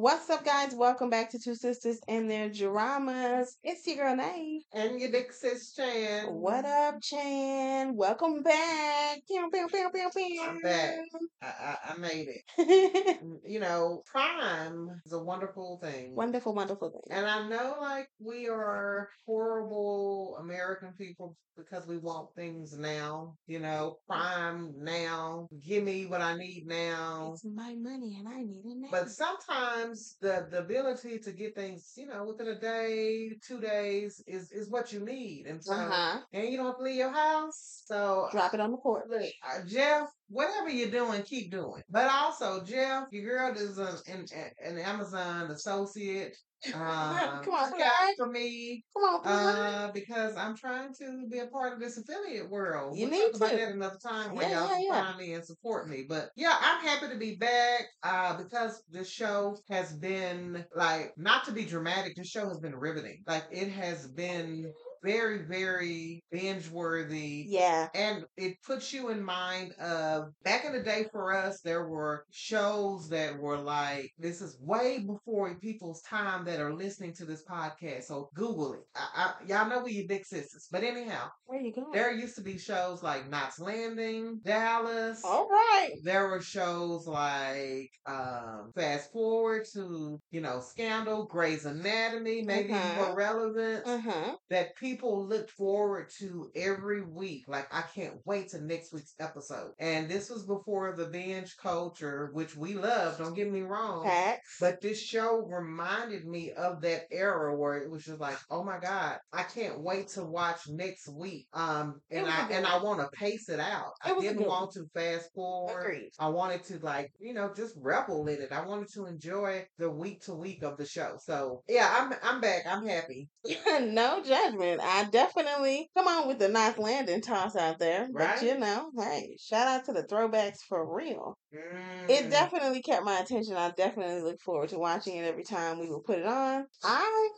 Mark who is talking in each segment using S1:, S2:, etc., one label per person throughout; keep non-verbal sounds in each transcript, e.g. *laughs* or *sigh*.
S1: What's up, guys? Welcome back to Two Sistas and Their Dramas. It's your girl Nave.
S2: And your big sis Chan.
S1: What up, Chan? Welcome back. Pew, pew, pew, pew, pew.
S2: I'm back. I, I, I made it. *laughs* You know, Prime is a wonderful thing.
S1: wonderful, wonderful thing.
S2: And I know, like, we are horrible American people because we want things now. You know, mm. Prime now. Give me what I need now.
S1: It's my money and I need it now.
S2: But sometimes the the ability to get things, you know, within a day, two days is is what you need, and so
S1: uh-huh.
S2: and you don't have to leave your house. So
S1: Drop it on the court.
S2: Look, uh, Jeff, whatever you're doing, keep doing. But also, Jeff, your girl is an, an, an Amazon associate. Uh,
S1: Come on,
S2: look out for me
S1: Come on,
S2: uh, because I'm trying to be a part of this affiliate world.
S1: You
S2: we'll
S1: need
S2: talk about that another time when
S1: Yeah,
S2: y'all
S1: yeah, yeah.
S2: find me and support me. But yeah, I'm happy to be back uh, because the show has been like not to be dramatic. The show has been riveting. Like it has been very, very binge worthy.
S1: yeah.
S2: And it puts you in mind of back in the day for us, there were shows that were like, this is way before people's time that are listening to this podcast. So Google it. I, I, y'all know we your big sisters. But anyhow,
S1: Where you going?
S2: there used to be shows like Knots Landing, Dallas.
S1: All right.
S2: There were shows like um, Fast Forward to, you know, Scandal, Grey's Anatomy, maybe
S1: Mhm.
S2: more relevant
S1: Uh-huh.
S2: that people looked forward to every week. Like, I can't wait to next week's episode. And this was before the binge culture, which we love, don't get me wrong.
S1: Facts.
S2: But this show reminded me of that era where it was just like, oh my God, I can't wait to watch next week. Um, and I and I want to pace it out.
S1: It
S2: I didn't want to fast forward.
S1: Agreed.
S2: I wanted to like, you know, just revel in it. I wanted to enjoy the week to week of the show. So yeah, I'm I'm back. I'm happy. *laughs*
S1: no judgment. I definitely come on with the Knots Landing toss out there. But you know, hey, shout out to the throwbacks for real. It
S2: Mm.
S1: definitely kept my attention. I definitely look forward to watching it every time we will put it on. I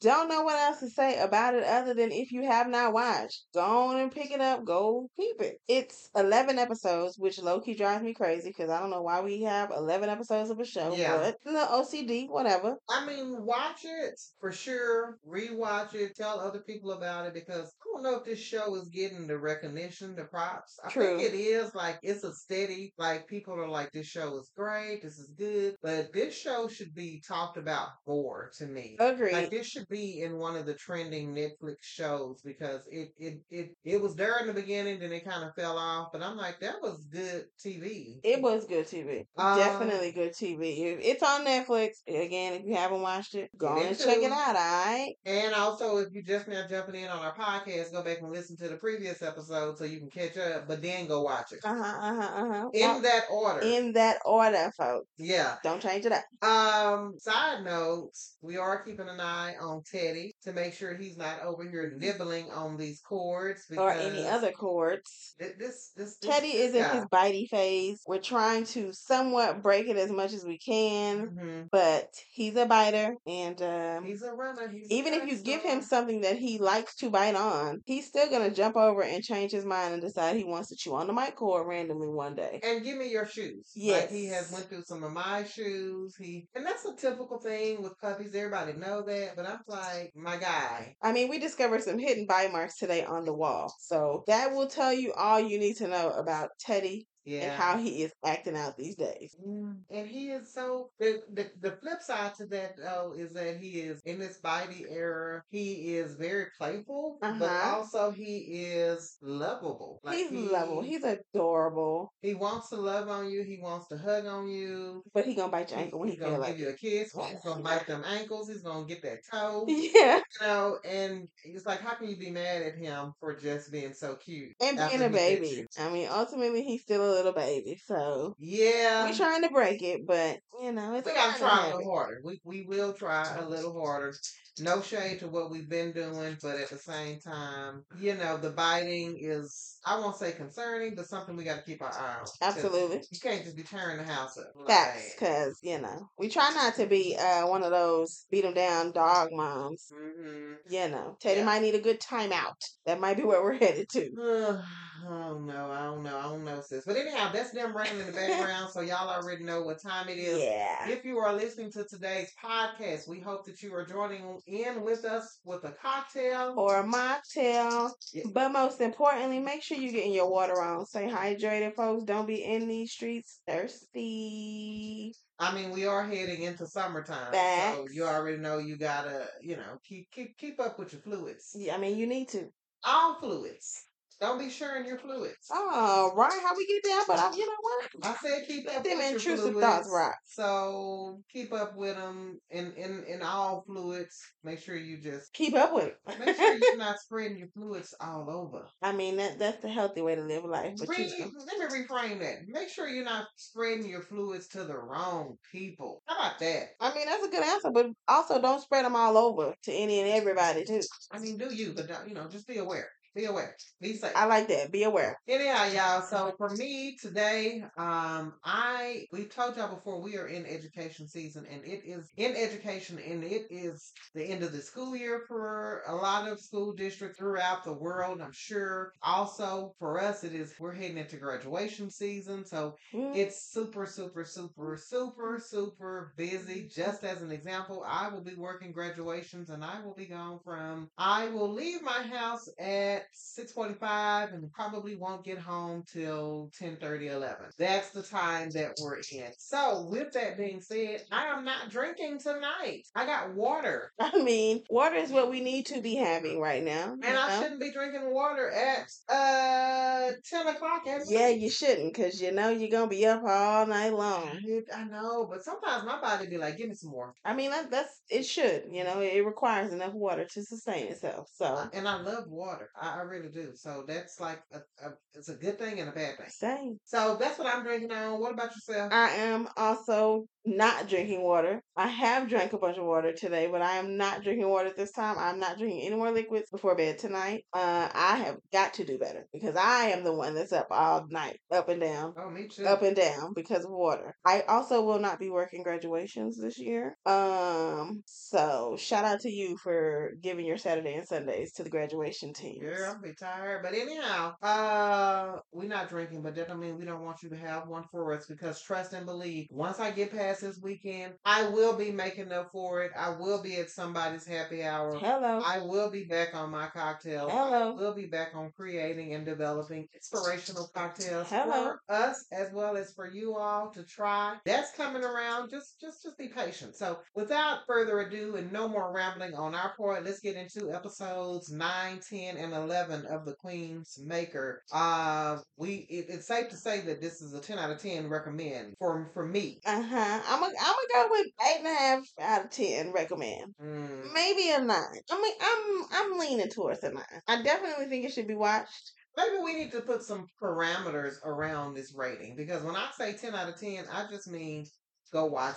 S1: don't know what else to say about it other than if you have not watched, go on and pick it up, go keep it. It's 11 episodes, which low key drives me crazy because I don't know why we have 11 episodes of a show,
S2: Yeah.
S1: but the OCD, whatever.
S2: I mean, watch it for sure. Rewatch it. Tell other people about it because don't know if this show is getting the recognition, the props. I
S1: True.
S2: think it is. Like it's a steady. Like people are like, this show is great. This is good. But this show should be talked about more to me.
S1: Agreed.
S2: Like this should be in one of the trending Netflix shows because it it it it was there in the beginning, then it kind of fell off. But I'm like, that was good TV.
S1: It was good TV.
S2: Um,
S1: Definitely good TV. It's on Netflix. Again, if you haven't watched it, go and check it out, alright?
S2: And also, if you just now jumping in on our podcast, go back and listen to the previous episode so you can catch up. But then go watch it
S1: Uh-huh, uh-huh, uh-huh.
S2: in
S1: Well,
S2: that order.
S1: in that order, folks.
S2: yeah.
S1: Don't change it up.
S2: Um. Side notes: We are keeping an eye on Teddy to make sure he's not over here nibbling on these cords
S1: Or any other cords.
S2: thi- This this, this
S1: Teddy
S2: this
S1: is in his bitey phase. We're trying to somewhat break it as much as we can,
S2: Mhm.
S1: but he's a biter, and um,
S2: He's a runner. He's a
S1: even if you give him something that he likes to bite on, Um, he's still gonna jump over and change his mind and decide he wants to chew on the mic cord randomly one day.
S2: And give me your shoes. Like he has went through some of my shoes. He and that's a typical thing with puppies. Everybody know that. But I'm like, my guy.
S1: I mean, we discovered some hidden bite marks today on the wall, so that will tell you all you need to know about Teddy
S2: Yeah.
S1: and how he is acting out these days.
S2: Mm, And he is so the, the the flip side to that though is that he is in this bitey era. He is very playful, but
S1: Uh-huh.
S2: also he is lovable. Like
S1: he's
S2: he,
S1: level. He's adorable,
S2: he wants to love on you. He wants to hug on you.
S1: but he gonna bite your ankle when he
S2: he's gonna give
S1: like
S2: you a kiss. *laughs* He's gonna bite them ankles. He's gonna get that *laughs* toe.
S1: Yeah,
S2: You know, and it's like, how can you be mad at him for just being so cute
S1: and being a baby. I mean, ultimately, he's still a little baby, so
S2: Yeah,
S1: we're trying to break it, but you know, it's
S2: we gotta try a little harder. We we will try a little harder. No shade to what we've been doing, but at the same time, you know, the biting is I won't say concerning, but something we got to keep our eye on.
S1: Absolutely.
S2: You can't just be tearing the house up.
S1: Facts, because you know we try not to be uh one of those beat them down dog moms.
S2: hmm
S1: You know, Teddy
S2: Yeah.
S1: might need a good timeout. That might be where we're headed to. *sighs* *sighs*
S2: oh no, I don't know. I don't know, sis. But anyhow, that's them running in the background, so y'all already know what time it is.
S1: Yeah.
S2: If you are listening to today's podcast, we hope that you are joining in with us with a cocktail.
S1: Or a mocktail.
S2: Yeah.
S1: But most importantly, make sure you're getting your water on. Stay hydrated, folks. Don't be in these streets thirsty.
S2: I mean, we are heading into summertime, so you already know you gotta, you know, keep keep keep up with your fluids.
S1: Yeah, I mean, you need to.
S2: All fluids. Don't be sharing your fluids.
S1: Oh, right. How we get there? But I, you know what?
S2: I said keep up
S1: them
S2: with your
S1: intrusive
S2: fluids.
S1: thoughts right?
S2: So keep up with them in in in all fluids. Make sure you just
S1: Keep up with it.
S2: make sure you're not *laughs* spreading your fluids all over.
S1: I mean, that that's the healthy way to live life. But you
S2: let me reframe that. Make sure you're not spreading your fluids to the wrong people. How about that?
S1: I mean, that's a good answer, but also don't spread them all over to any and everybody too.
S2: I mean, do you? But you know, just be aware. Be aware. Be safe.
S1: I like that. Be aware.
S2: Anyhow, y'all. So for me today, um, I we've told y'all before we are in education season, and it is in education, and it is the end of the school year for a lot of school districts throughout the world. I'm sure. Also for us, it is we're heading into graduation season, so
S1: Mm.
S2: it's super, super, super, super, super busy. Just as an example, I will be working graduations, and I will be gone from. I will leave my house at six forty-five, and probably won't get home till 10, 11. That's the time that we're in. So, with that being said, I am not drinking tonight. I got water, *laughs*
S1: I mean, water is what we need to be having right now.
S2: and I shouldn't be drinking water at uh ten o'clock. At
S1: Yeah, you shouldn't, cause you know you're gonna be up all night long.
S2: I know, but sometimes my body be like, "Give me some more."
S1: I mean, that, that's it. Should you know it requires enough water to sustain itself. So
S2: and I love water. I, I really do. So that's like a, a it's a good thing and a bad thing.
S1: same.
S2: So that's what I'm drinking on. What about yourself?
S1: I am also not drinking water. I have drank a bunch of water today, but I am not drinking water this time. I'm not drinking any more liquids before bed tonight. Uh, I have got to do better because I am the one that's up all night, up and down.
S2: oh, me too.
S1: up and down because of water. I also will not be working graduations this year. Um, so shout out to you for giving your Saturday and Sundays to the graduation team.
S2: Girl, I'll be tired. But anyhow, uh, we're not drinking, but that don't mean we don't want you to have one for us because trust and believe. Once I get past this weekend, I will be making up for it. I will be at somebody's happy hour.
S1: Hello.
S2: I will be back on my cocktails.
S1: Hello.
S2: We'll be back on creating and developing inspirational cocktails
S1: Hello.
S2: for us as well as for you all to try. That's coming around. Just just just be patient. So without further ado and no more rambling on our part, let's get into episodes 9, 10, and 11 of The Queen's Maker. Uh we it, it's safe to say that this is a 10 out of 10 recommend for for me.
S1: Uh I'm gonna I'm gonna go with eight and a half out of ten. Recommend.
S2: Mm.
S1: Maybe a nine. I mean, I'm I'm leaning towards a nine. I definitely think it should be watched.
S2: Maybe we need to put some parameters around this rating because when I say 10 out of 10, I just mean go watch.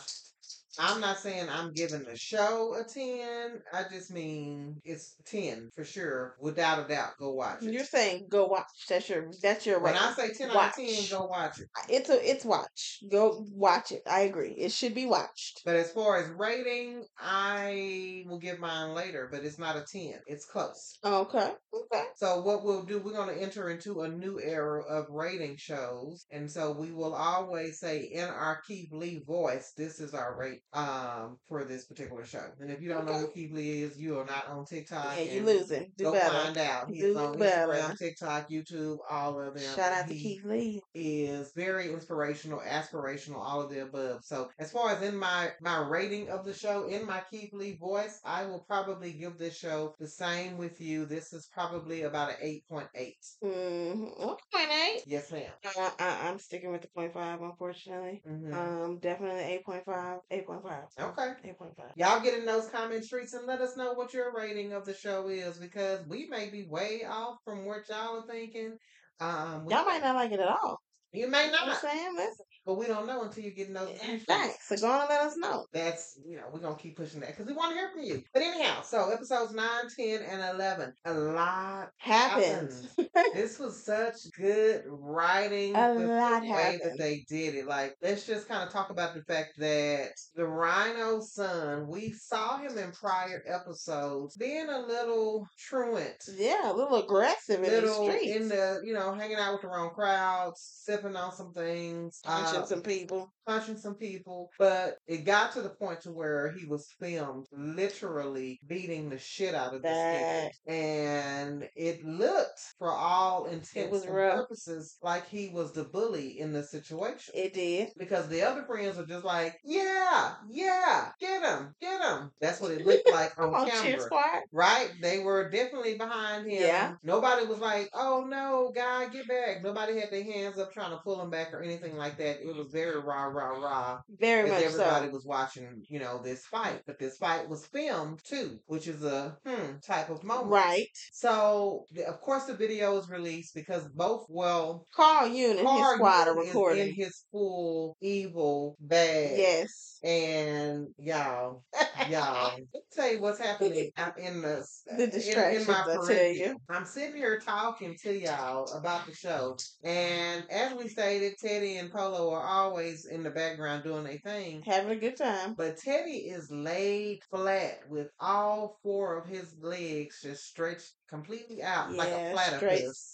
S2: I'm not saying I'm giving the show a 10. I just mean it's 10 for sure. Without a doubt, go watch it.
S1: You're saying go watch. That's your that's your
S2: when
S1: rating.
S2: I say 10 out of 10, go watch it.
S1: It's a it's watch. Go watch it. I agree. It should be watched.
S2: But as far as rating, I will give mine later, but it's not a 10. It's close.
S1: Okay. Okay.
S2: So what we'll do, we're going to enter into a new era of rating shows, and so we will always say in our Keith Lee voice, this is our rate um for this particular show. And if you don't know who Keith Lee is, you are not on TikTok.
S1: Yeah, you losing. Do
S2: Go
S1: better.
S2: find out. He's
S1: Do
S2: on
S1: better.
S2: Instagram, TikTok, YouTube, all of them.
S1: Shout out to
S2: He
S1: Keith Lee.
S2: is very inspirational, aspirational, all of the above. So as far as in my my rating of the show in my Keith Lee voice, I will probably give this show the same with you. This is probably about an eight point eight.
S1: Mm-hmm. Okay, Nate.
S2: Yes, ma'am.
S1: I, I'm sticking with the point five, unfortunately.
S2: hmm
S1: Um, definitely eight point five. Eight point five.
S2: Okay.
S1: Eight point five.
S2: Y'all get in those comment streets and let us know what your rating of the show is because we may be way off from what y'all are thinking. Um,
S1: Y'all might not like it at all.
S2: you may
S1: You know
S2: not,
S1: I'm saying? Listen.
S2: But we don't know until you get in those. Comment
S1: so go on and let us know.
S2: That's you know we're gonna keep pushing that because we want to hear from you. But anyhow, so episodes 9, 10, and eleven, a lot
S1: happened. *laughs*
S2: this was such good writing.
S1: A lot
S2: the way that they did it. Like, let's just kind of talk about the fact that the Rhino son, we saw him in prior episodes being a little truant.
S1: Yeah, a little aggressive in the
S2: Little
S1: streets.
S2: in the, you know, hanging out with the wrong crowds, sipping on some things, uh,
S1: some people.
S2: Punching some people. But it got to the point to where he was filmed literally beating the shit out of this kid. And it looked, for all intents and
S1: rough.
S2: purposes, like he was the bully in the situation.
S1: it did.
S2: because the other friends were just like, yeah, yeah, get him, get him. That's what it looked like *laughs* on
S1: on,
S2: camera. Right? They were definitely behind him.
S1: Yeah.
S2: Nobody was like, oh no, guy, get back. Nobody had their hands up trying to pull him back or anything like that. It was very rah, rah, rah.
S1: Very much
S2: everybody
S1: so.
S2: was watching, you know, this fight. But this fight was filmed too, which is a hmm type of moment.
S1: Right.
S2: So, the- of course, the video is released because both, well,
S1: Carl Yoon and his
S2: Carl
S1: squad are
S2: Jung is
S1: recording.
S2: in his full evil bag.
S1: Yes.
S2: And y'all, y'all, *laughs* let tell you what's happening *laughs* out in the
S1: The
S2: in,
S1: distractions,
S2: in my
S1: I tell you.
S2: I'm sitting here talking to y'all about the show, and as we stated, Teddy and Polo are always in the background doing their thing.
S1: Having a good time.
S2: But Teddy is laid flat with all four of his legs just stretched completely out like a
S1: Yeah,
S2: platypus.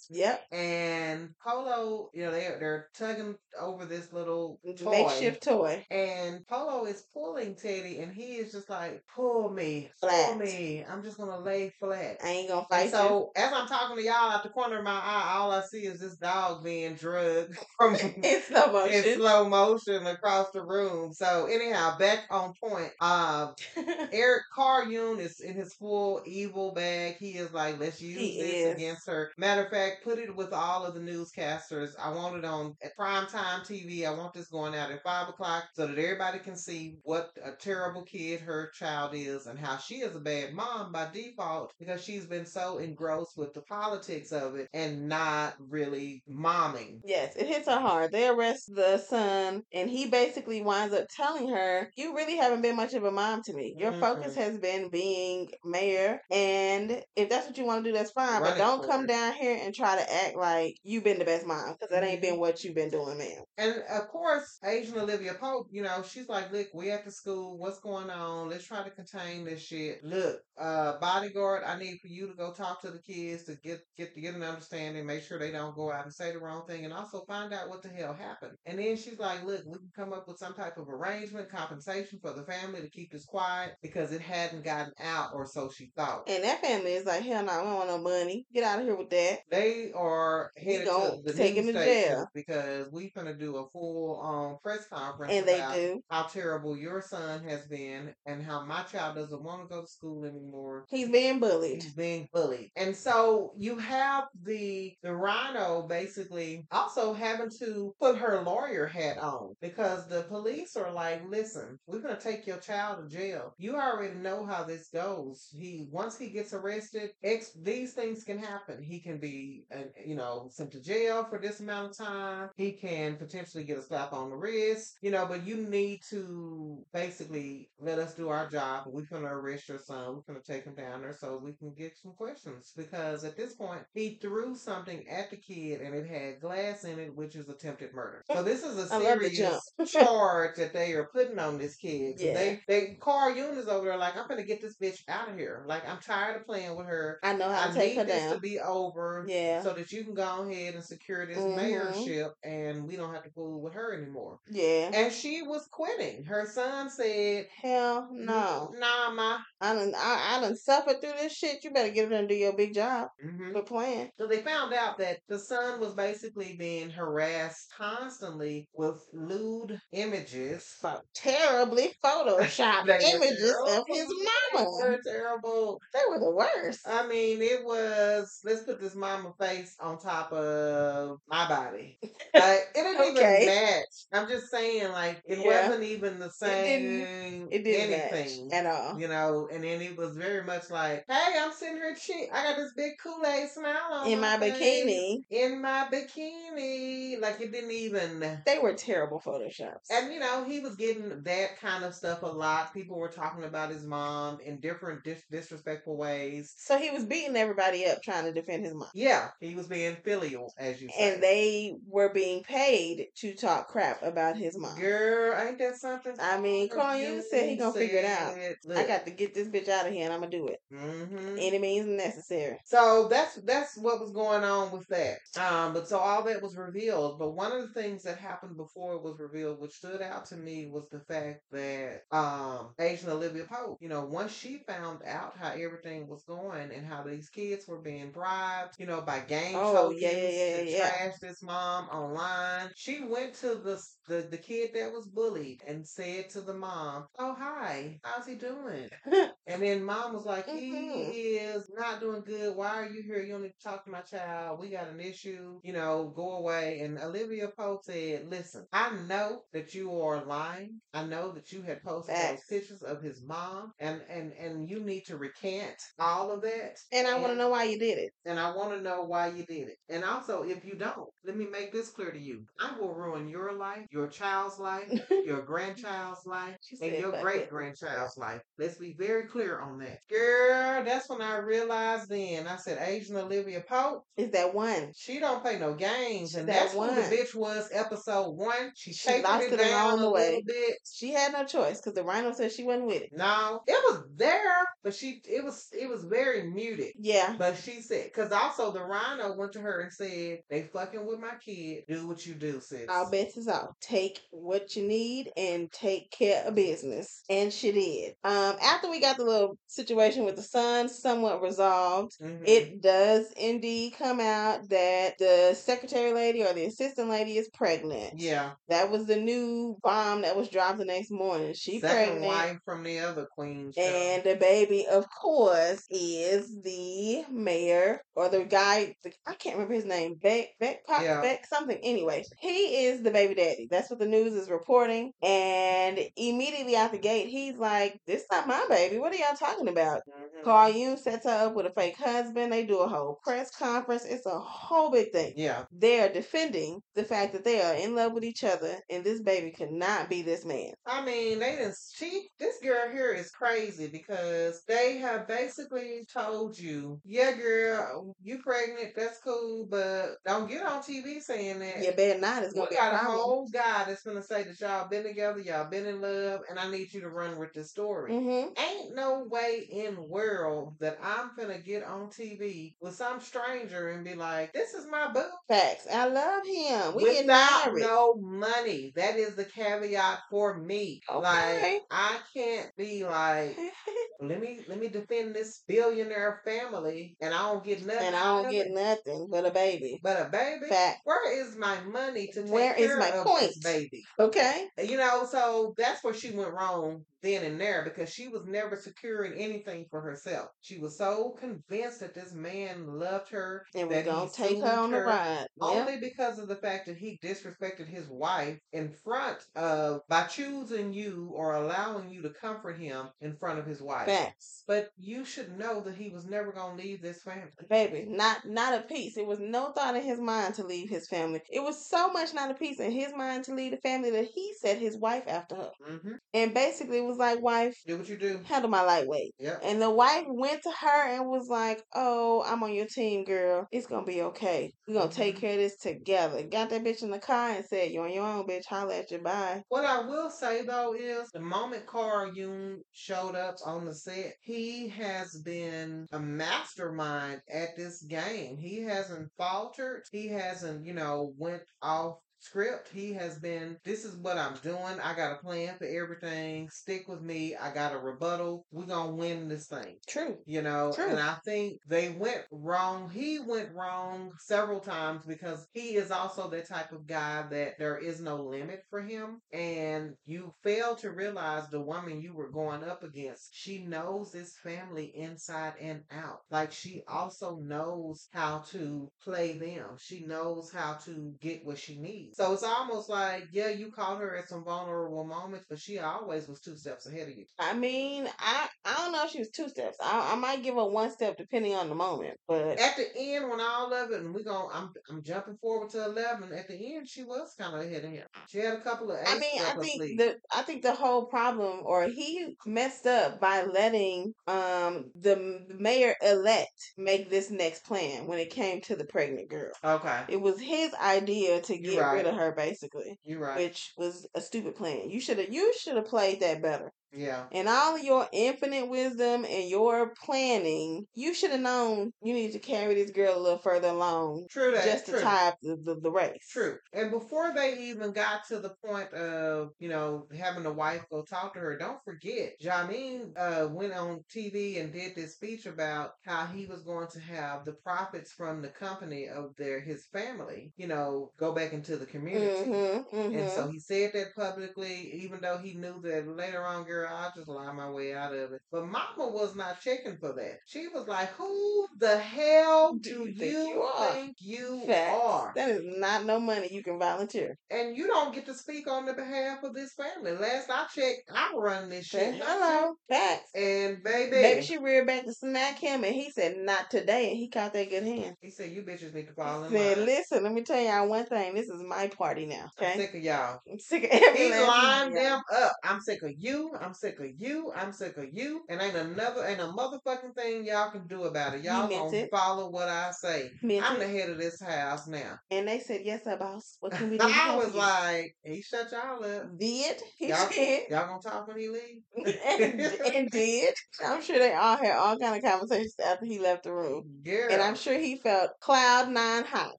S1: straight. Yep.
S2: And Polo, you know, they're they're tugging over this little toy.
S1: Makeshift toy.
S2: And Polo is pulling Teddy, and he is just like, "Pull me, pull
S1: Flat.
S2: me. I'm just gonna lay flat."
S1: I ain't gonna fight you.
S2: so, as I'm talking to y'all out the corner of my eye, all I see is this dog being drugged *laughs* from *laughs*
S1: In slow
S2: in
S1: motion.
S2: slow motion across the room. So, anyhow, back on point. Uh, *laughs* Eric Carr Yoon is in his full evil bag. He is like, let's use
S1: He
S2: this
S1: is.
S2: against her. Matter of fact, put it with all of the newscasters. I want it on at prime time TV. I want this going out at five o'clock so that everybody can see what a terrible kid her child is and how she is a bad mom by default because she's been so engrossed with the politics of it and not really momming.
S1: Yes, it hits her hard. They arrest the son, and he basically winds up telling her, You really haven't been much of a mom to me. Your mm-hmm. focus
S2: Mm-mm.
S1: has been being mayor, and if that's what you want to do, that's fine. But don't come
S2: it.
S1: down here and try to act like you've been the best mom, because that ain't
S2: Mhm.
S1: been what you've been doing, ma'am.
S2: And of course, Asian Olivia Pope, you know, she's like, look, we at the school. What's going on? Let's try to contain this shit. Look, uh, bodyguard, I need for you to go talk to the kids to get get to get an understanding, make sure they don't go out and say the wrong thing, and also find out what the hell happened. And then she's like, look, we can come up with some type of arrangement, compensation for the family to keep this quiet because it hadn't gotten out, or so she thought.
S1: And that family is like, Hell no, don't want no money. Get out of here with that.
S2: They are headed to the
S1: take him to jail.
S2: because we finna do a full um press conference
S1: And they
S2: about
S1: do.
S2: how terrible your son has been and how my child doesn't want to go to school anymore.
S1: He's being bullied.
S2: He's being bullied. And so you have the the rhino basically also having to put her lawyer hat on because the police are like, listen, we're gonna take your child to jail. You already know how this goes. He once he gets arrested, ex these things can happen. He can be uh, you know sent to jail for this amount of time. He can potentially get a slap on the wrist, you know, but you need to basically let us do our job. We're gonna arrest your son. We're gonna take him down there so we can get some questions because at this point he threw something at the kid and it had glass in it, which is attempted murder. So this is a *laughs* serious charge that they are putting on this kid.
S1: Yeah.
S2: They they Carl Yoon is over there like I'm gonna get this bitch out of here. Like I'm tired of playing with her.
S1: I know how
S2: I
S1: to take
S2: need
S1: her
S2: this to be over
S1: Yeah.
S2: so that you can go ahead and secure this
S1: Mhm.
S2: mayorship and we don't have to fool with her anymore.
S1: Yeah.
S2: And she was quitting. Her son said,
S1: Hell no.
S2: Nah, ma.
S1: I done, I, I done suffered through this shit. You better get up and do your big job.
S2: hmm
S1: Quit playing.
S2: So they found out that the son was basically being harassed constantly with lewd images.
S1: Terribly photoshopped images of his *laughs* mama.
S2: They were terrible.
S1: They were the worst.
S2: I mean, it was let's put this mama face on top of my body. *laughs* Like it didn't
S1: Okay.
S2: even match. I'm just saying, like it
S1: Yeah.
S2: wasn't even the same.
S1: It didn't- It didn't
S2: anything.
S1: match at all.
S2: You know, and then it was very much like, "Hey, I'm sitting here, cheap. I got this big Kool Aid smile on
S1: In my
S2: face,
S1: bikini,
S2: in my bikini." Like it didn't even.
S1: They were terrible photoshops.
S2: And you know, he was getting that kind of stuff a lot. People were talking about his mom in different dis- disrespectful ways.
S1: So he was beating everybody up trying to defend his mom.
S2: Yeah, he was being filial, as you say.
S1: And they were being paid to talk crap about his mom.
S2: Girl, ain't that something?
S1: I mean, Carl Jung said he gonna figure it out.
S2: Look,
S1: I got to get this bitch out of here and I'm gonna do it.
S2: mhm.
S1: Any means necessary.
S2: So that's that's what was going on with that. Um, but so all that was revealed. But one of the things that happened before it was revealed, which stood out to me, was the fact that um, Asian Olivia Pope, you know, once she found out how everything was going and how these kids were being bribed, you know, by gang
S1: Oh,
S2: tokens
S1: yeah, yeah, yeah,
S2: to
S1: yeah.
S2: trash this mom online, she went to the, the the kid that was bullied and said to the mom, "Oh hi, how's he doing?" *laughs* And then mom was like, he
S1: Mhm.
S2: is not doing good. Why are you here? You don't need to talk to my child. We got an issue. You know, go away. And Olivia Pope said, listen, I know that you are lying. I know that you had posted those pictures of his mom and, and, and you need to recant all of that.
S1: And I want to know why you did it.
S2: And I want to know why you did it. And also, if you don't, let me make this clear to you. I will ruin your life, your child's life, your *laughs* grandchild's life, and your great grandchild's life. Let's be very clear on that. Girl, that's when I realized then. I said, Asian Olivia Pope,
S1: Is that one?
S2: she don't play no games. And
S1: That
S2: that's who
S1: one.
S2: the bitch was episode one. She,
S1: She lost
S2: it
S1: it along the way.
S2: bit.
S1: She had no choice because the rhino said she wasn't with it.
S2: No, it was there, but she it was it was very muted.
S1: Yeah.
S2: But she said, because also the rhino went to her and said, they fucking with my kid. Do what you do, sis.
S1: All bets is off. Take what you need and take care of business. And she did. Um, after we got the little situation with the son somewhat resolved,
S2: Mhm.
S1: it does indeed come out that the secretary lady or the assistant lady is pregnant.
S2: Yeah.
S1: That was the new bomb that was dropped the next morning. She
S2: Second
S1: pregnant.
S2: wife from the other queen. show.
S1: And the baby, of course, is the mayor or the guy. The, I can't remember his name. Beck, Beck, Pop,
S2: Yeah.
S1: Beck, something. Anyway, he is the baby daddy. That's what the news is reporting. And immediately out the gate, he's like, "This is not my baby. What are y'all talking about?"
S2: Mhm.
S1: Carl Jung sets her up with a fake husband. They do a whole press conference. It's a whole big thing.
S2: Yeah.
S1: They're defending the fact that they are in love with each other, and this baby could not be this man.
S2: I mean, they didn't. She, this girl here is crazy because they have basically told you, yeah, girl, you pregnant, that's cool, but don't get on TV saying that.
S1: You better not. It's gonna be a
S2: got a
S1: problem.
S2: whole guy that's gonna say that y'all been together, y'all been in love, and I need you to run with this story.
S1: hmm
S2: Ain't no way in the world that I'm gonna get on TV with some stranger and be like, "This is my boo."
S1: Facts. I love him. We get
S2: Without
S1: married.
S2: no money. That is the caveat for me.
S1: Okay.
S2: Like I can't be like, *laughs* let me let me defend this billionaire family and I don't get nothing.
S1: and I don't get nothing but a baby.
S2: but a baby.
S1: Fact.
S2: Where is my money to take
S1: Where is
S2: care
S1: my
S2: of
S1: point?
S2: this baby?
S1: Okay.
S2: You know, so that's where she went wrong then and there because she was never securing anything for herself. She was so convinced that this man loved her
S1: And
S2: he
S1: gonna take her on the ride. Yep.
S2: only because of the fact that he disrespected his wife in front of by choosing you or allowing you to comfort him in front of his wife.
S1: Facts.
S2: But you should know that he was never gonna leave this family.
S1: Baby, not not a piece. It was no thought in his mind to leave his family. It was so much not a piece in his mind to leave the family that he set his wife after her.
S2: Mm-hmm.
S1: And basically was like, wife,
S2: Do what you do.
S1: handle my lightweight.
S2: Yep.
S1: And the wife went to her and was like, Oh, I'm on your team, girl. It's gonna be okay. We're gonna take
S2: Mhm.
S1: care of this together. Got that bitch in the car and said, You on your own, bitch. Holla at you. Bye.
S2: What I will say though is the moment Carl Jung showed up on the set, he has been a mastermind at this game. He hasn't faltered. He hasn't, you know, went off script. He has been, this is what I'm doing. I got a plan for everything. Stick with me. I got a rebuttal. We're going to win this thing.
S1: True.
S2: You know,
S1: True.
S2: and I think they went wrong. He went wrong several times because he is also the type of guy that there is no limit for him. And you fail to realize the woman you were going up against, she knows this family inside and out. Like she also knows how to play them, she knows how to get what she needs. So it's almost like, yeah, you caught her at some vulnerable moments, but she always was two steps ahead of you.
S1: I mean, I I don't know if she was two steps. I I might give her one step depending on the moment, but
S2: At the end, when all of it, and we going I'm I'm jumping forward to eleven. At the end, she was kind of ahead of him. She had a couple of.
S1: I mean, I think the I think the whole problem, or he messed up by letting um the mayor elect make this next plan when it came to the pregnant girl.
S2: okay,
S1: It was his idea to get
S2: right.
S1: rid of her, basically,
S2: you're right.
S1: which was a stupid plan. You should have you should have played that better.
S2: Yeah,
S1: And all of your infinite wisdom and your planning, you should have known you need to carry this girl a little further along
S2: true that.
S1: just to
S2: true.
S1: tie up the, the, the race.
S2: True. And before they even got to the point of, you know, having the wife go talk to her, don't forget, Jamin uh, went on TV and did this speech about how he was going to have the profits from the company of their his family, you know, go back into the community.
S1: Mm-hmm,
S2: And
S1: mm-hmm.
S2: so he said that publicly, even though he knew that later on, girl, I'll just lie my way out of it. But Mama was not checking for that. She was like, Who the hell
S1: Do
S2: do
S1: you think
S2: you
S1: are?"
S2: think you are?
S1: That is not no money you can volunteer.
S2: And you don't get to speak on the behalf of this family. Last I checked, I run this shit.
S1: hello. Facts.
S2: And baby,
S1: Maybe she reared back to smack him, and he said, "Not today," and he caught that good hand.
S2: he said, You bitches need to fall in
S1: He said,
S2: line.
S1: "Listen, let me tell y'all one thing. This is my party now.
S2: I'm
S1: Okay,
S2: sick of y'all.
S1: I'm sick of *laughs* every
S2: He lined them up. I'm sick of you. I'm sick of you. I'm sick of you. And ain't another, ain't a motherfucking thing y'all can do about it. Y'all gonna
S1: it.
S2: follow what I say.
S1: Meant
S2: I'm
S1: it.
S2: the head of this house now.
S1: And they said, "Yes, sir, boss. What can we *laughs* do?"
S2: I was
S1: you?"
S2: like, he shut y'all up.
S1: "Did *laughs* he
S2: Y'all,
S1: did
S2: y'all gonna talk when he leave? *laughs*
S1: and, and did." I'm sure they all had all kind of conversations after he left the room.
S2: Girl.
S1: And I'm sure he felt cloud nine hot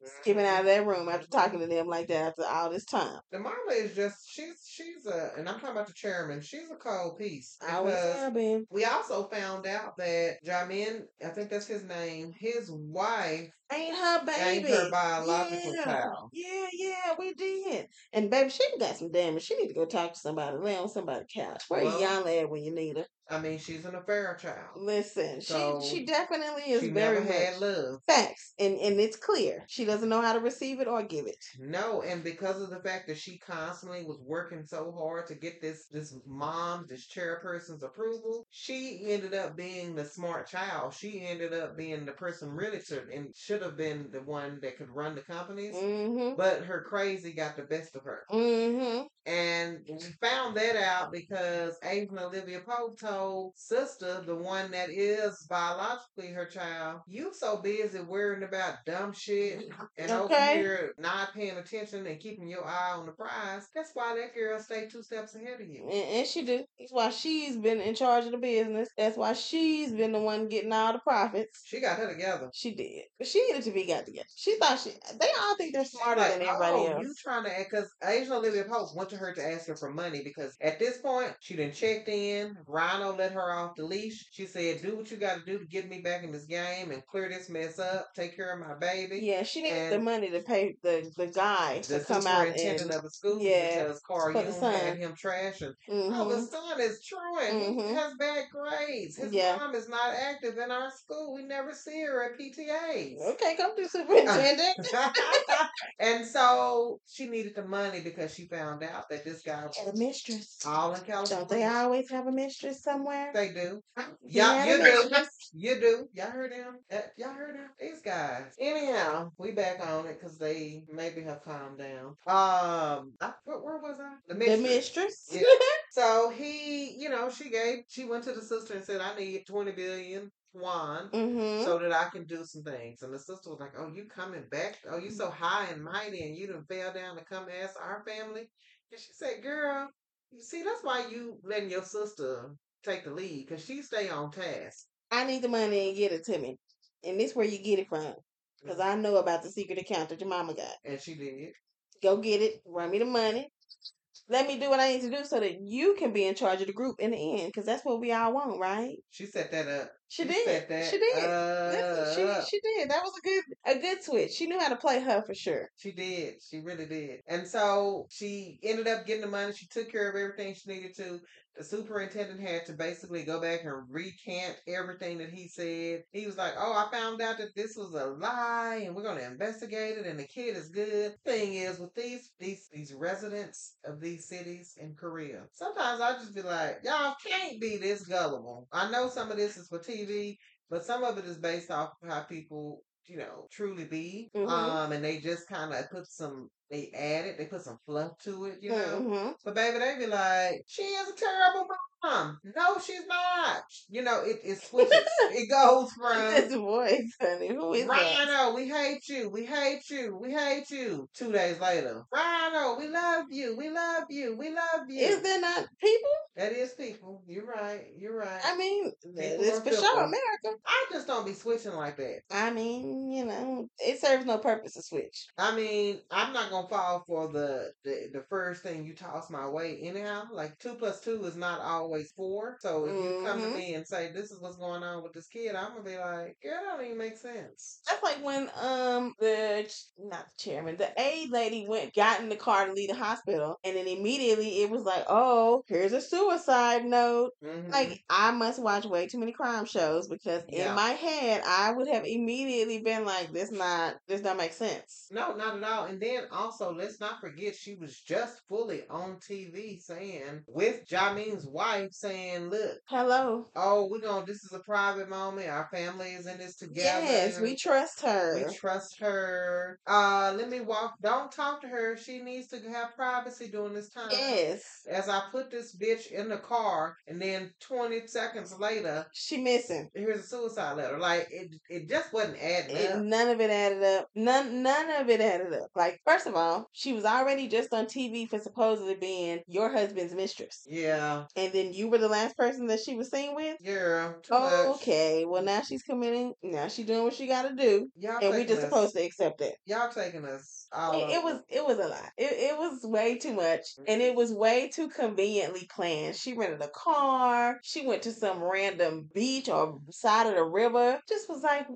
S1: skipping out of that room after mm-hmm. talking to them like that after all this time.
S2: The mama is just she's she's a and I'm talking about the chairman. She's a piece
S1: I
S2: because we also found out that Jamin, I think that's his name, his wife
S1: Ain't her
S2: ain't
S1: baby.
S2: her biological
S1: yeah.
S2: child.
S1: Yeah, yeah, we did. And baby, she got some damage. She need to go talk to somebody, lay on somebody's couch. Where
S2: Well,
S1: Yana at when you need her?
S2: I mean, she's an affair child.
S1: Listen,
S2: So,
S1: she she definitely is
S2: She
S1: very
S2: never had
S1: much
S2: love.
S1: facts, and and it's clear she doesn't know how to receive it or give it.
S2: No, and because of the fact that she constantly was working so hard to get this this mom's, this chairperson's approval, she ended up being the smart child. She ended up being the person really to and should have been the one that could run the companies.
S1: Mm-hmm.
S2: But her crazy got the best of her.
S1: Mm-hmm.
S2: And we found that out because Asian Olivia Pope told sister, the one that is biologically her child, you so busy worrying about dumb shit and over here not paying attention and keeping your eye on the prize. That's why that girl stayed two steps ahead of you.
S1: And, and she do. That's why she's been in charge of the business. That's why she's been the one getting all the profits.
S2: She got her together.
S1: She did. But she needed to be got together. She thought she they all think they're smarter
S2: Like,
S1: than everybody
S2: oh,
S1: else.
S2: you trying to because Asian Olivia Pope went to her to ask her for money because at this point she didn't checked in. Rhino let her off the leash. She said, "Do what you got to do to get me back in this game and clear this mess up. Take care of my baby."
S1: Yeah, she needed the money to pay the the guy
S2: The
S1: to come out
S2: superintendent
S1: and
S2: of the school
S1: yeah,
S2: because Carl
S1: for the
S2: Jung had him trashing. Oh, the son is truant. He
S1: Mhm.
S2: has bad grades. His
S1: Yeah.
S2: mom is not active in our school. We never see her at PTAs.
S1: Okay, come through, *laughs* superintendent. *laughs*
S2: and so she needed the money because she found out that this guy
S1: Had a mistress.
S2: all in California.
S1: Don't they always have a mistress somewhere?
S2: They do.
S1: Had
S2: you do. *laughs* You do. Y'all heard him? Uh, Y'all heard him? These guys. Anyhow, we back on it because they maybe have calmed down. Um, I, where, was I? The
S1: The
S2: mistress.
S1: mistress.
S2: Yeah. *laughs* So he, you know, she gave, she went to the sister and said, I need 20 billion won
S1: mm-hmm.
S2: so that I can do some things. And the sister was like, Oh, you coming back? Oh, you so high and mighty and you done fell down to come ask our family? And she said, Girl, you see, that's why you letting your sister take the lead because she stay on task.
S1: I need the money and get it to me. And this where you get it from. Because mm-hmm. I know about the secret account that your mama got.
S2: And she did.
S1: Go get it. Run me the money. Let me do what I need to do so that you can be in charge of the group in the end. Because that's what we all want, right?
S2: She set that up.
S1: She
S2: You
S1: did.
S2: that.
S1: She did.
S2: Uh,
S1: Listen, she she did. That was a good a good switch. She knew how to play her for sure.
S2: She did. She really did. And so she ended up getting the money. She took care of everything she needed to. The superintendent had to basically go back and recant everything that he said. He was like, Oh, I found out that this was a lie and we're gonna investigate it and the kid is good. Thing is with these these these residents of these cities in Korea, sometimes I just be like, Y'all can't be this gullible. I know some of this is for TV, but some of it is based off of how people you know, truly be.
S1: Mhm.
S2: Um, and they just kind of put some, they added, they put some fluff to it, you know.
S1: Mhm.
S2: But baby, they be like, she is a terrible mom. No, she's not. You know, it, it *laughs* switches. it goes from This
S1: voice, honey. Who is that?
S2: Rhino, we hate you, we hate you, we hate you. Two days later, Rhino, we love you, we love you, we love you.
S1: Is there not people?
S2: that is people. You're right. You're right.
S1: I mean, it's for
S2: people.
S1: sure America.
S2: I just don't be switching like that.
S1: I mean, you know, it serves no purpose to switch.
S2: I mean, I'm not gonna fall for the, the the first thing you toss my way anyhow. Like two plus two is not always four. So if you come to
S1: Mhm.
S2: me and say this is what's going on with this kid, I'm gonna be like, yeah, that don't even make sense.
S1: That's like when um the not the chairman, the aide lady went got in the car to leave the hospital, and then immediately it was like, oh, here's a suicide note.
S2: Mhm.
S1: Like I must watch way too many crime shows because
S2: Yeah.
S1: in my head I would have immediately been like, this not this don't make sense.
S2: no, not at all. And then also, let's not forget she was just fully on TV saying with Jamin's wife saying, "Look,
S1: Hello.
S2: oh, we're gonna. This is a private moment. Our family is in this together.
S1: Yes, we trust her.
S2: We trust her. Uh, let me walk. Don't talk to her. She needs to have privacy during this time.
S1: yes.
S2: As I put this bitch in the car, and then 20 seconds later,
S1: She missing.
S2: here's a suicide letter. Like it, it just wasn't adding
S1: It,
S2: up.
S1: none of it added up. None none of it added up. Like, first of all, she was already just on TV for supposedly being your husband's mistress.
S2: Yeah,
S1: And then you were the last person that she was seen with?
S2: yeah. Much.
S1: Okay, well now she's committing now she's doing what she gotta do.
S2: Y'all
S1: And we just
S2: us-
S1: supposed to accept it.
S2: Y'all taking us. All
S1: It, it was it was a lot. It it was way too much, and it mm-hmm. was way too conveniently planned. She rented a car. She went to some random beach or side of the river. Just was like,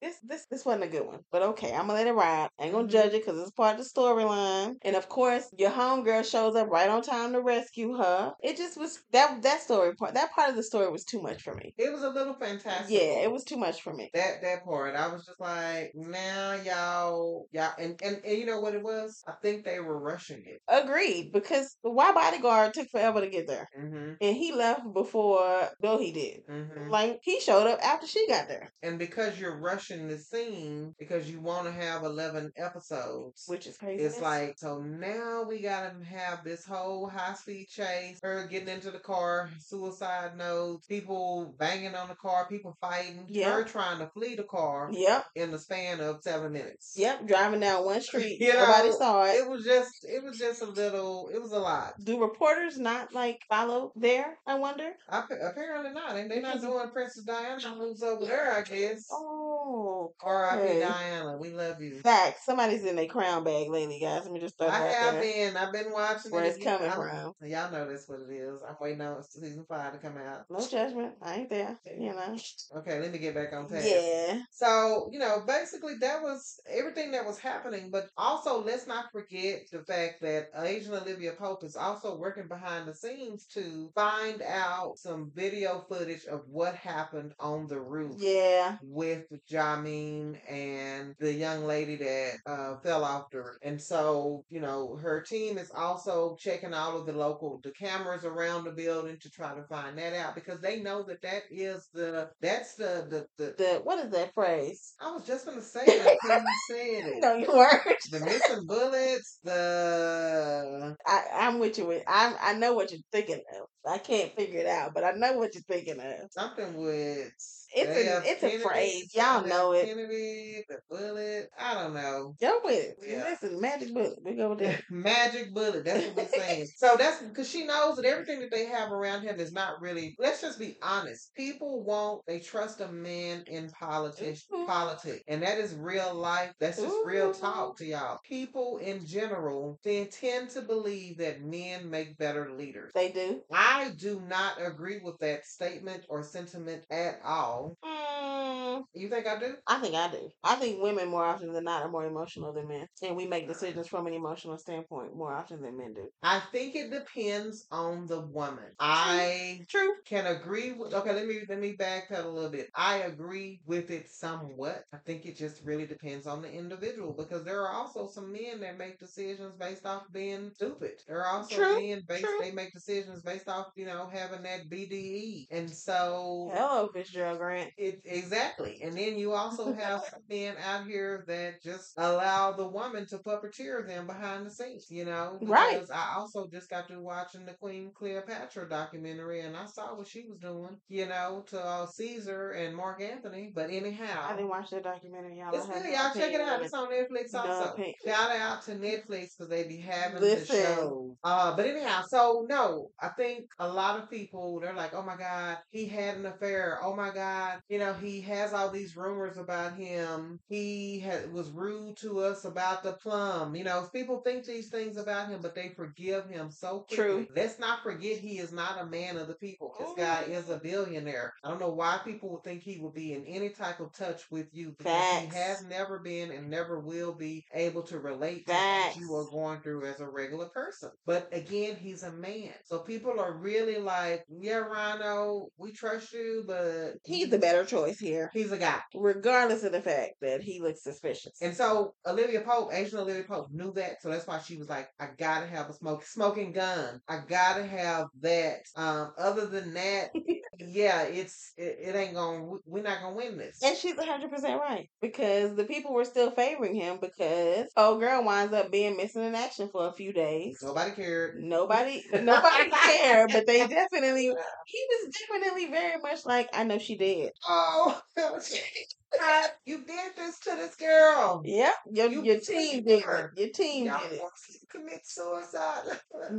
S1: this this this wasn't a good one. But okay, I'm gonna let it ride. I ain't gonna judge it because it's part of the storyline. And of course, your homegirl shows up right on time to rescue her. It just was that that story part. That part of the story was too much for me.
S2: It was a little fantastic.
S1: Yeah, it was too much for me.
S2: that that part. I was just like, now y'all, y'all, and, and and you know what it was? I think they were rushing it.
S1: Agreed, because why bodyguard took forever to get there.
S2: hmm
S1: and he left before Bill he did.
S2: hmm
S1: Like he showed up after she got there,
S2: And because you're rushing the scene because you want to have eleven episodes.
S1: which is crazy.
S2: It's like so now we gotta have this whole high speed chase, her getting into the car, suicide notes, people banging on the car, people fighting,
S1: Yeah.
S2: her trying to flee the car
S1: yep,
S2: in the span of seven minutes.
S1: yep, driving down one street, *laughs*
S2: You
S1: nobody saw it.
S2: It was just it was just a little it was a lot.
S1: Do reporters not like follow there? I wonder.
S2: Appa- Apparently not. they're not doing Princess Diana moves over there, I guess.
S1: Oh, Oh,
S2: R.I.P.
S1: okay.
S2: Diana. We love you.
S1: Facts. Somebody's in their crown bag lately, guys. Let me just throw
S2: I
S1: that out
S2: have
S1: there.
S2: been. I've been watching
S1: Where
S2: it
S1: it's coming from.
S2: Y'all know that's what it is. I'm waiting on season five to come out.
S1: No judgment. I ain't there. You know.
S2: Okay, let me get back on task.
S1: Yeah.
S2: So, you know, basically that was everything that was happening. But also, let's not forget the fact that Asian Olivia Pope is also working behind the scenes to find out some video footage of what happened on the roof.
S1: Yeah.
S2: with Jamin and the young lady that uh, fell off the. And so, you know, her team is also checking all of the local the cameras around the building to try to find that out because they know that that is the that's the the, the
S1: The what is that phrase?
S2: I was just gonna say it until *laughs* you said it.
S1: No, you weren't.
S2: The missing bullets, the
S1: I, I'm with you. With I I know what you're thinking of. I can't figure it out, but I know what you're thinking of.
S2: something with
S1: It's a- it's a phrase. Y'all know it.
S2: Kennedy, the bullet. I don't know.
S1: Go with it.
S2: Yeah.
S1: Listen, magic bullet. We go with that. *laughs*
S2: Magic bullet. That's what we're saying. *laughs* so that's because she knows that everything that they have around him is not really. Let's just be honest. People won't. They trust a man in politics.
S1: Mhm.
S2: Politics, and that is real life. That's just real talk to y'all. People in general, they tend to believe that men make better leaders.
S1: They do.
S2: I do not agree with that statement or sentiment at all. No.
S1: Mm,
S2: You think I do?
S1: I think I do. I think women more often than not are more emotional than men, and we make decisions from an emotional standpoint more often than men do.
S2: I think it depends on the woman. I
S1: True.
S2: can agree with okay let me let me backpedal a little bit i agree with it somewhat i think it just really depends on the individual because there are also some men that make decisions based off being stupid there are also
S1: True,
S2: men based
S1: true.
S2: they make decisions based off you know having that bde and so
S1: Hello, Fitzgerald
S2: It exactly, and then you also have *laughs* men out here that just allow the woman to puppeteer them behind the scenes. You know,
S1: Right.
S2: Because I also just got to watching the Queen Cleopatra documentary, and I saw what she was doing. You know, to uh, Caesar and Mark Anthony. But anyhow,
S1: I didn't watch that documentary. Y'all.
S2: it's good. Y'all check it out. It's on Netflix also.
S1: opinion.
S2: Shout out to Netflix because they be having
S1: Listen.
S2: the show. Uh, but anyhow, so no, I think a lot of people they're like, oh my god, he had an affair. Oh my god, you know he has all these rumors about him. He was rude to us about the plum. You know, people think these things about him, but they forgive him so quickly.
S1: True.
S2: Let's not forget he is not a man of the people. This guy is a billionaire. I don't know why people would think he would be in any type of touch with you because
S1: Facts.
S2: he has never been and never will be able to relate to
S1: Facts.
S2: what you are going through as a regular person. But again, he's a man. So people are really like, yeah, Rhino, we trust you, but
S1: He's the better choice here,
S2: he's a guy.
S1: regardless of the fact that he looks suspicious.
S2: And so Olivia Pope, Asian Olivia Pope, knew that. So that's why she was like, I gotta have a smoke smoking gun. I gotta have that. Um, other than that, *laughs* yeah, it's it, it ain't gonna we're not gonna win this.
S1: And she's 100% right because the people were still favoring him because old girl winds up being missing in action for a few days.
S2: Nobody cared.
S1: Nobody, *laughs* nobody cared, but they definitely, he was definitely very much like, I know she did.
S2: Oh, *laughs* God, you did this to this girl.
S1: Yep, your,
S2: You
S1: your team did it. Your team
S2: Y'all
S1: did it.
S2: commit suicide.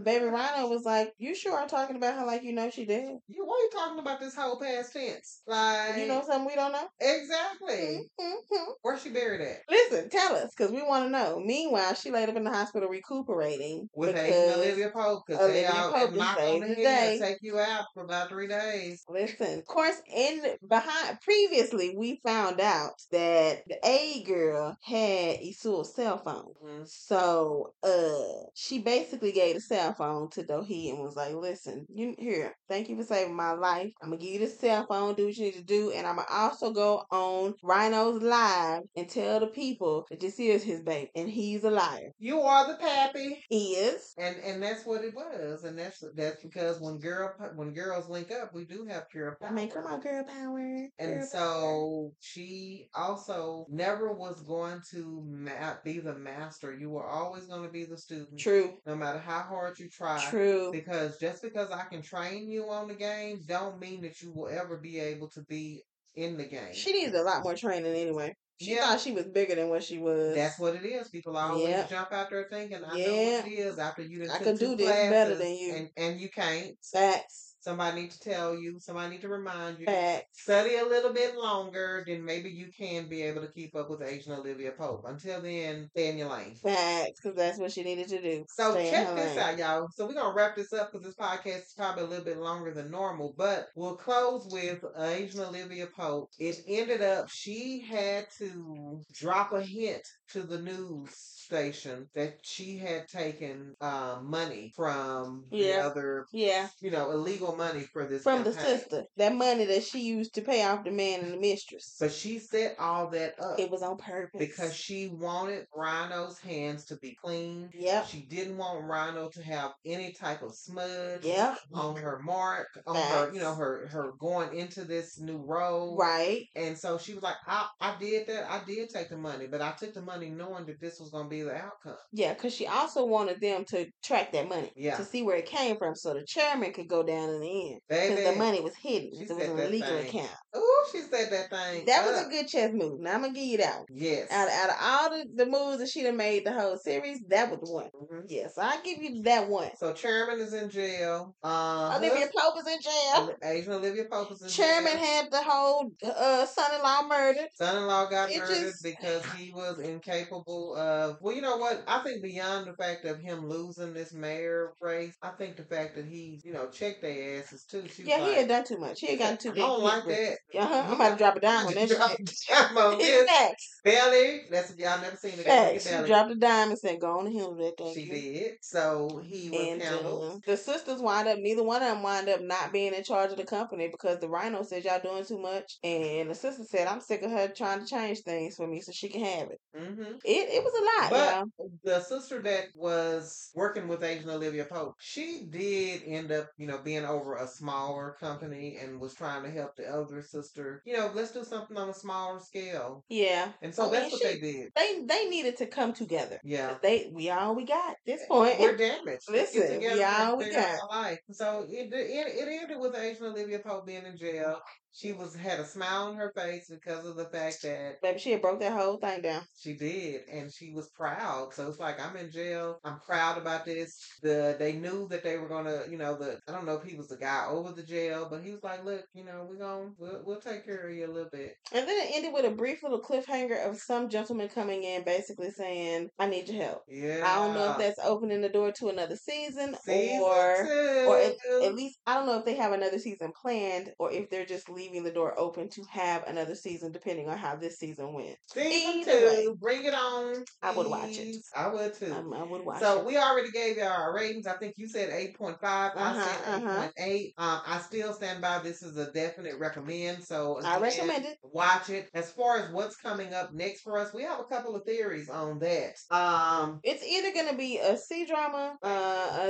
S1: Baby Rhino was like, "You sure are talking about her like you know she did?
S2: You why you talking about this whole past tense? Like
S1: You know something we don't know."
S2: exactly.
S1: Mhm.
S2: Where's she buried at?
S1: Listen, tell us because we want to know. Meanwhile, she laid up in the hospital recuperating
S2: With Olivia Pope, because they all knock on the head take you out for about three days.
S1: Listen, of course, in behind previously we found out that the A girl had Isu's cell phone.
S2: Mhm.
S1: So uh she basically gave the cell phone to Do-hee and was like, Listen, you here, thank you for saving my life. I'm gonna give you the cell phone, do what you need to do, and I'm gonna also go on Rhino's live and tell the people that this is his baby and he's a liar.
S2: You are the pappy.
S1: He is.
S2: And and that's what it was, and that's that's because when girl when girls link up, we do have pure power.
S1: I mean, come on, girl power.
S2: And
S1: so power.
S2: so she also never was going to ma- be the master. You were always going to be the student,
S1: True.
S2: no matter how hard you try.
S1: True.
S2: Because just because I can train you on the game, don't mean that you will ever be able to be in the game.
S1: She needs a lot more training anyway. She
S2: Yeah.
S1: thought she was bigger than what she was.
S2: That's what it is. People always
S1: Yeah.
S2: jump out there thinking, "I know what it is." After you done
S1: I can do this better than you.
S2: and and you can't.
S1: Facts.
S2: Somebody need to tell you. Somebody need to remind you.
S1: Facts.
S2: Study a little bit longer, then maybe you can be able to keep up with Asian Olivia Pope. Until then, stay in your lane.
S1: Facts, because that's what she needed to do.
S2: So
S1: Stay
S2: check this
S1: lane.
S2: out, y'all. So we're gonna wrap this up because this podcast is probably a little bit longer than normal, but we'll close with Asian Olivia Pope. It ended up she had to drop a hint to the news station that she had taken uh, money from the other,
S1: Yeah,
S2: you know, illegal money for this
S1: from the sister. That money that she used to pay off the man and the mistress.
S2: But she set all that up.
S1: It was on purpose.
S2: because she wanted Rhino's hands to be clean.
S1: Yeah,
S2: She didn't want Rhino to have any type of smudge
S1: Yeah.
S2: on her mark, on her, you know, her her going into this new role.
S1: Right.
S2: And so she was like, I, I did that. I did take the money, but I took the money knowing that this was going to be the outcome.
S1: Yeah, because she also wanted them to track that money
S2: Yeah.
S1: to see where it came from, so the chairman could go down in the end because the money was hidden. It was an illegal
S2: thing.
S1: account.
S2: Ooh, she said that thing.
S1: That was
S2: up.
S1: a good chess move. Now I'm gonna give you that one.
S2: Yes.
S1: Out, out of all the, the moves that she done made the whole series, that was the one.
S2: Mhm.
S1: Yes, I give you that one.
S2: So chairman is in jail. Uh,
S1: Olivia Pope is in jail.
S2: Asian Olivia Pope is in
S1: Chairman
S2: jail.
S1: had the whole uh, son-in-law murdered.
S2: Son-in-law got
S1: It
S2: murdered
S1: just-
S2: because he was incapable of. Well, you know what? I think beyond the fact of him losing this mayor race, I think the fact that he, you know, checked their asses too. She
S1: Yeah, he had done too much. He had gotten *laughs* too
S2: I
S1: big.
S2: don't like that.
S1: Uh-huh. I'm about to drop a dime on *laughs* that
S2: Drop
S1: shit.
S2: dime on *laughs* this.
S1: Facts.
S2: Belly. That's if y'all never seen it.
S1: Facts. She dropped a dime and said, "Go on and handle that." Thank
S2: She
S1: you.
S2: did. So he was
S1: And
S2: handled.
S1: uh, the sisters wind up, neither one of them wind up not being in charge of the company because the rhino said y'all doing too much. And the sister said, I'm sick of her trying to change things for me so she can have it.
S2: hmm
S1: It it was a lot,
S2: But
S1: y'all.
S2: the sister that was working with Asian Olivia Pope, she did end up, you know, being over a smaller company and was trying to help the elder sister. You know, let's do something on a smaller scale.
S1: Yeah.
S2: And so
S1: I mean,
S2: that's what
S1: she-
S2: they did.
S1: They they needed to come together.
S2: Yeah.
S1: They we all we got at this eh, point.
S2: We're damaged.
S1: Listen, we
S2: together and
S1: all we got.
S2: life. So it, it it ended with Asian Olivia Pope being in jail. She was had a smile on her face because of the fact that
S1: Baby, she had broke that whole thing down.
S2: She did, and she was proud. So it's like I'm in jail. I'm proud about this. The they knew that they were gonna, you know, the I don't know if he was the guy over the jail, but he was like, look, you know, we're gonna we'll, we'll take care of you a little bit.
S1: And then it ended with a brief little cliffhanger of some gentleman coming in basically saying, I need your help.
S2: Yeah,
S1: I don't know if that's opening the door to another season,
S2: season
S1: or
S2: two.
S1: or at, at least I don't know if they have another season planned or if they're just leaving the door open to have another season depending on how this season went.
S2: season
S1: either way.
S2: Bring it on.
S1: I would watch it.
S2: I would too.
S1: Um, I would watch it.
S2: So
S1: it.
S2: we already gave y'all our ratings. I think you said eight point five. I
S1: Uh-huh,
S2: said 8.8.
S1: uh-huh.
S2: point eight. Um, I still stand by. This is a definite recommend. So
S1: I recommend it.
S2: Watch it. As far as what's coming up next for us, we have a couple of theories on that. Um,
S1: It's either going to be a C drama uh,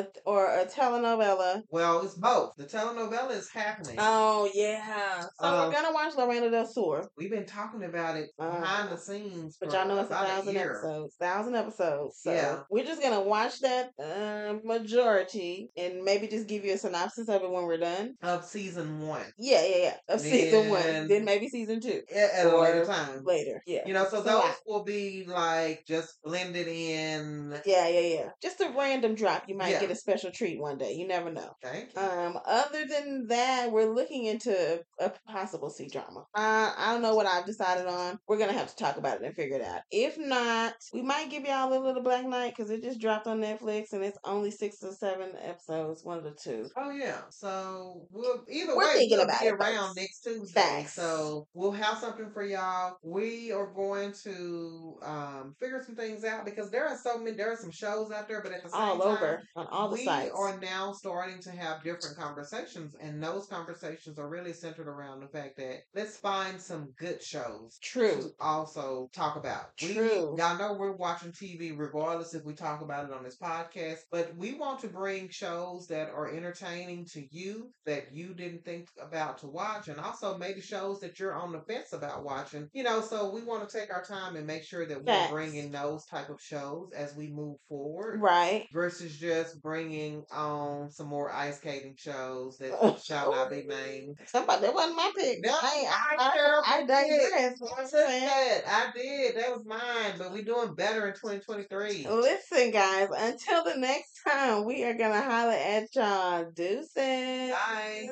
S1: a, or a telenovela.
S2: well, it's both. The telenovela is happening.
S1: Oh, yeah. So
S2: Um,
S1: we're going to watch La Reina Del Sur.
S2: We've been talking about it
S1: Uh,
S2: behind the scenes,
S1: But
S2: for
S1: y'all know it's a thousand episodes. Thousand episodes. So
S2: Yeah.
S1: we're just gonna watch that uh, majority and maybe just give you a synopsis of it when we're done.
S2: of season one
S1: Yeah, yeah, yeah. Of season one.
S2: Then-
S1: Then maybe season two.
S2: at, at a later time.
S1: Later. Yeah.
S2: You know, so
S1: So
S2: those
S1: I-
S2: will be like just blended in.
S1: Yeah, yeah, yeah. Just a random drop. You might
S2: Yeah.
S1: get a special treat one day. You never know.
S2: Thank you.
S1: Um, other than that, we're looking into a possible C drama. Uh, I don't know what I've decided on. We're gonna have to talk about it and figure it out. If not, we might give y'all a little Black Knight because it just dropped on Netflix and it's only six or seven episodes, one of the two.
S2: Oh yeah. So we'll either
S1: We're
S2: way
S1: thinking
S2: we'll
S1: about
S2: be
S1: it,
S2: around
S1: folks.
S2: next Tuesday.
S1: Facts.
S2: So we'll have something for y'all. We are going to um figure some things out because there are so many there are some shows out there, but at the same
S1: All
S2: time,
S1: over on all the
S2: we
S1: sites.
S2: are now starting to have different conversations, and those conversations are really centered around the fact that let's find some good shows
S1: True.
S2: to also talk about. We,
S1: True.
S2: y'all know we're watching TV regardless if we talk about it on this podcast, but we want to bring shows that are entertaining to you that you didn't think about to watch, and also maybe shows that you're on the fence about watching. You know, so we want to take our time and make sure that we're
S1: Facts.
S2: bringing those type of shows as we move forward
S1: Right.
S2: versus just bringing on some more ice skating shows that *laughs* shall not be named.
S1: Somebody that wasn't my pick.
S2: No,
S1: I,
S2: I
S1: I, I, I
S2: did.
S1: digress. What
S2: I
S1: I'm saying?
S2: that. I did. That was mine. But we're doing better in 2023.
S1: Listen, guys, until the next time, we are going to holler at y'all. Deuces.
S2: Bye.